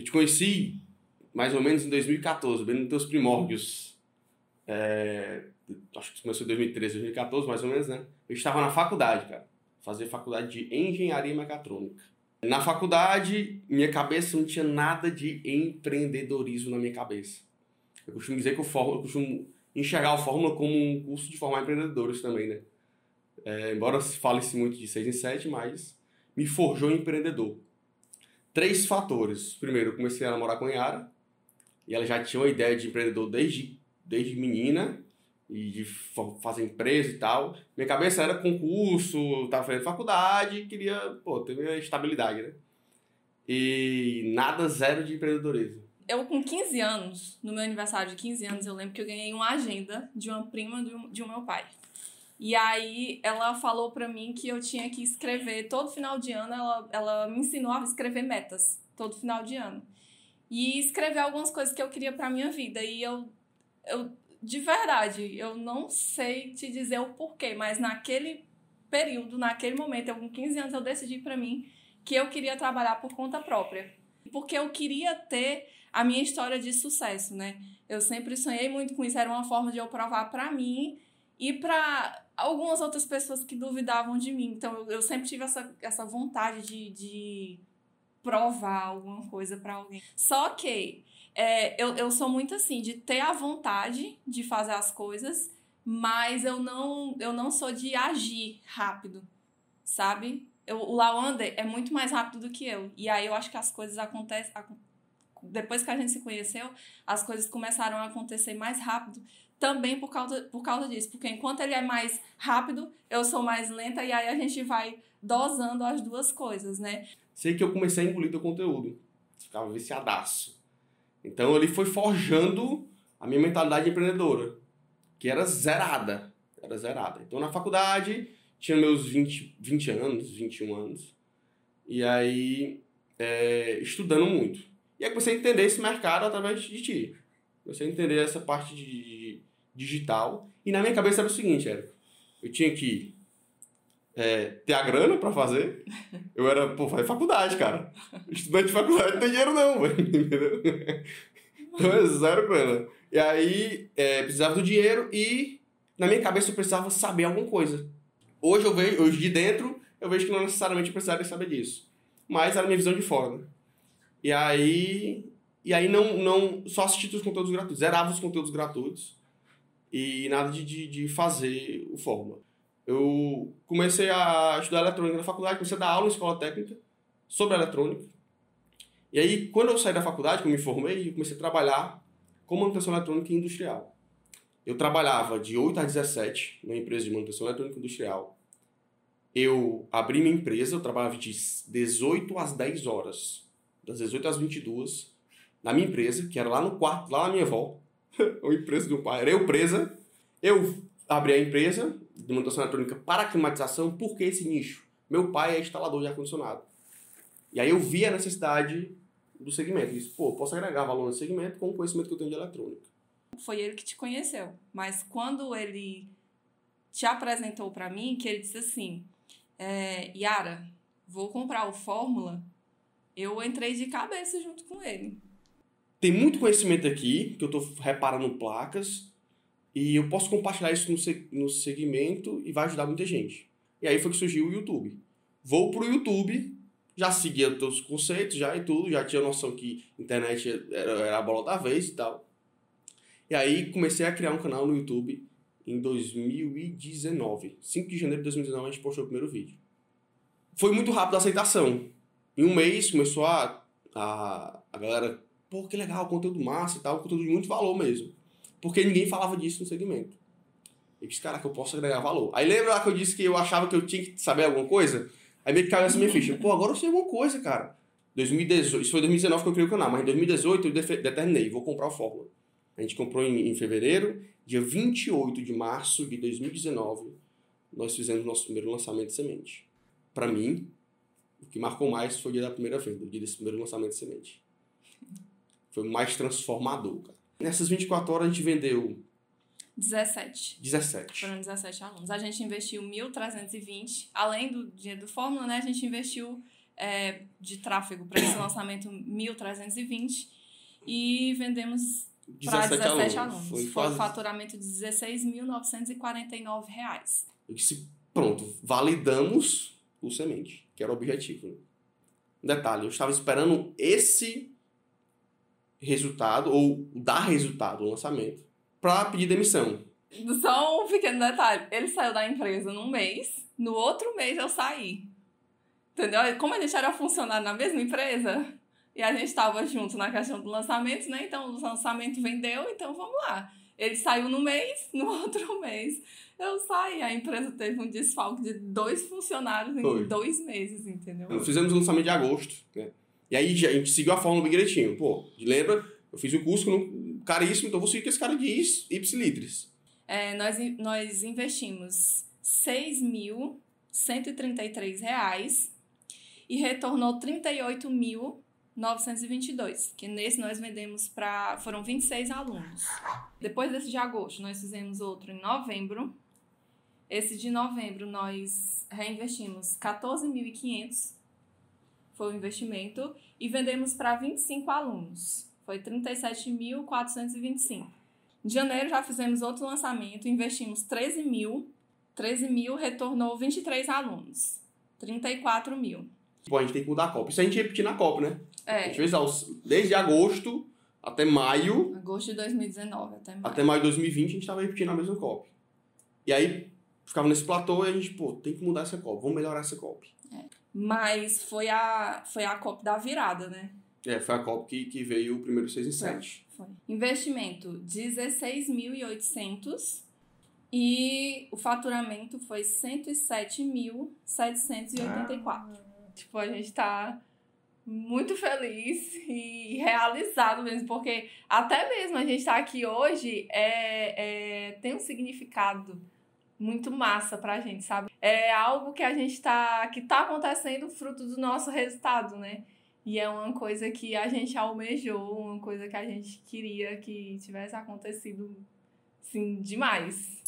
Eu te conheci mais ou menos em 2014, bem nos teus primórdios. É, acho que começou em 2013, 2014, mais ou menos, né? Eu estava na faculdade, cara. Fazer faculdade de engenharia mecatrônica. Na faculdade, minha cabeça não tinha nada de empreendedorismo na minha cabeça. Eu costumo dizer que o Fórmula, eu costumo enxergar o Fórmula como um curso de formar empreendedores também, né? É, embora se fale-se muito de 6 em 7, mas me forjou empreendedor. Três fatores. Primeiro, comecei a namorar com a Yara, e ela já tinha uma ideia de empreendedor desde, desde menina, e de fazer empresa e tal. Minha cabeça era concurso, tava fazendo faculdade, queria, pô, ter minha estabilidade, né? E nada zero de empreendedorismo. Eu, com 15 anos, no meu aniversário de 15 anos, eu lembro que eu ganhei uma agenda de uma prima de um meu pai. E aí ela falou para mim que eu tinha que escrever todo final de ano, ela, ela me ensinou a escrever metas todo final de ano. E escrever algumas coisas que eu queria para minha vida. E eu, eu de verdade, eu não sei te dizer o porquê, mas naquele período, naquele momento, com 15 anos, eu decidi para mim que eu queria trabalhar por conta própria. Porque eu queria ter a minha história de sucesso, né? Eu sempre sonhei muito com isso, era uma forma de eu provar para mim e para algumas outras pessoas que duvidavam de mim. Então eu, eu sempre tive essa, essa vontade de, de provar alguma coisa para alguém. Só que é, eu, eu sou muito assim, de ter a vontade de fazer as coisas, mas eu não, eu não sou de agir rápido, sabe? Eu, o Lawander é muito mais rápido do que eu. E aí eu acho que as coisas acontecem. Depois que a gente se conheceu, as coisas começaram a acontecer mais rápido também por causa, por causa disso. Porque enquanto ele é mais rápido, eu sou mais lenta, e aí a gente vai dosando as duas coisas, né? Sei que eu comecei a engolir teu conteúdo. Ficava viciadaço. Então ele foi forjando a minha mentalidade empreendedora, que era zerada. Era zerada. Então na faculdade, tinha meus 20, 20 anos, 21 anos. E aí, é, estudando muito. E aí comecei a entender esse mercado através de ti. Comecei a entender essa parte de digital. E na minha cabeça era o seguinte, eu tinha que é, ter a grana para fazer. Eu era, pô, fazer faculdade, cara. Estudante de faculdade não tem dinheiro não, entendeu? Então é zero grana. E aí, é, precisava do dinheiro e na minha cabeça eu precisava saber alguma coisa. Hoje eu vejo, hoje de dentro, eu vejo que não necessariamente eu precisaria saber disso. Mas era minha visão de fora? E aí, e aí não, não só assistir os conteúdos gratuitos, zerava os conteúdos gratuitos e nada de, de, de fazer o Fórmula. Eu comecei a estudar eletrônica na faculdade, comecei a dar aula em escola técnica sobre eletrônica. E aí, quando eu saí da faculdade, que eu me formei, eu comecei a trabalhar com manutenção eletrônica industrial. Eu trabalhava de 8 às 17 numa empresa de manutenção eletrônica industrial. Eu abri minha empresa, eu trabalhava de 18 às 10 horas, das 18 às 22, na minha empresa, que era lá no quarto, lá na minha avó, uma empresa do pai. Era eu presa. Eu abri a empresa de manutenção eletrônica para climatização, porque esse nicho? Meu pai é instalador de ar-condicionado. E aí eu vi a necessidade do segmento. Disse, pô, posso agregar valor no segmento com o conhecimento que eu tenho de eletrônica. Foi ele que te conheceu. Mas quando ele te apresentou para mim, que ele disse assim, é, Yara, vou comprar o Fórmula, eu entrei de cabeça junto com ele. Tem muito conhecimento aqui, que eu estou reparando placas, e eu posso compartilhar isso no, no segmento e vai ajudar muita gente. E aí foi que surgiu o YouTube. Vou pro YouTube, já seguia todos os conceitos, já e tudo, já tinha noção que internet era, era a bola da vez e tal. E aí comecei a criar um canal no YouTube em 2019. 5 de janeiro de 2019 a gente postou o primeiro vídeo. Foi muito rápido a aceitação. Em um mês começou a, a, a galera pô, que legal, conteúdo massa e tal, conteúdo de muito valor mesmo. Porque ninguém falava disso no segmento. Eu disse, caraca, eu posso agregar valor. Aí lembra lá que eu disse que eu achava que eu tinha que saber alguma coisa? Aí meio que caiu essa minha ficha. Pô, agora eu sei alguma coisa, cara. 2018, isso foi 2019 que eu criei o canal, mas em 2018 eu determinei, vou comprar o Fórmula. A gente comprou em, em fevereiro, dia 28 de março de 2019, nós fizemos nosso primeiro lançamento de semente. Para mim, o que marcou mais foi o dia da primeira venda, o dia desse primeiro lançamento de semente. Foi mais transformador, cara. Nessas 24 horas a gente vendeu 17. 17. Foram 17 alunos. A gente investiu 1.320, além do dinheiro do Fórmula, né? A gente investiu é, de tráfego para esse lançamento 1.320 e vendemos para 17, 17 alunos. alunos. Foi, Foi quase... um faturamento de R$ 16.949. Eu disse, pronto, validamos o semente, que era o objetivo. Né? Detalhe, eu estava esperando esse resultado, ou dar resultado no lançamento, para pedir demissão. Só um pequeno detalhe. Ele saiu da empresa num mês, no outro mês eu saí. Entendeu? Como a gente era funcionário na mesma empresa, e a gente estava junto na questão do lançamento, né? Então o lançamento vendeu, então vamos lá. Ele saiu no mês, no outro mês eu saí. A empresa teve um desfalque de dois funcionários em Foi. dois meses, entendeu? Nós fizemos o lançamento de agosto, né? E aí a gente seguiu a fórmula bem direitinho. Pô, lembra? Eu fiz o curso caríssimo, então vou seguir com esse cara de ipsilitris. É, nós, nós investimos R$ 6.133 e retornou 38.922, que nesse nós vendemos para foram 26 alunos. Depois desse de agosto, nós fizemos outro em novembro. Esse de novembro nós reinvestimos 14.500 foi o investimento e vendemos para 25 alunos. Foi 37.425. Em janeiro já fizemos outro lançamento, investimos 13 mil, 13 mil retornou 23 alunos, 34 mil. Bom, a gente tem que mudar a Copa. Isso a gente repetir na Copa, né? É. A gente fez desde agosto até maio. Agosto de 2019 até maio. Até maio de 2020 a gente estava repetindo a mesma Copa. E aí ficava nesse platô e a gente, pô, tem que mudar essa Copa, vamos melhorar essa Copa. É. Mas foi a, foi a Copa da virada, né? É, foi a Copa que, que veio o primeiro 6 em 7. Foi. Investimento 16.800 e o faturamento foi 107.784. Ah. Tipo, a gente tá muito feliz e realizado mesmo, porque até mesmo a gente tá aqui hoje é, é, tem um significado muito massa pra gente, sabe? É algo que a gente tá que tá acontecendo fruto do nosso resultado, né? E é uma coisa que a gente almejou, uma coisa que a gente queria que tivesse acontecido, assim, demais.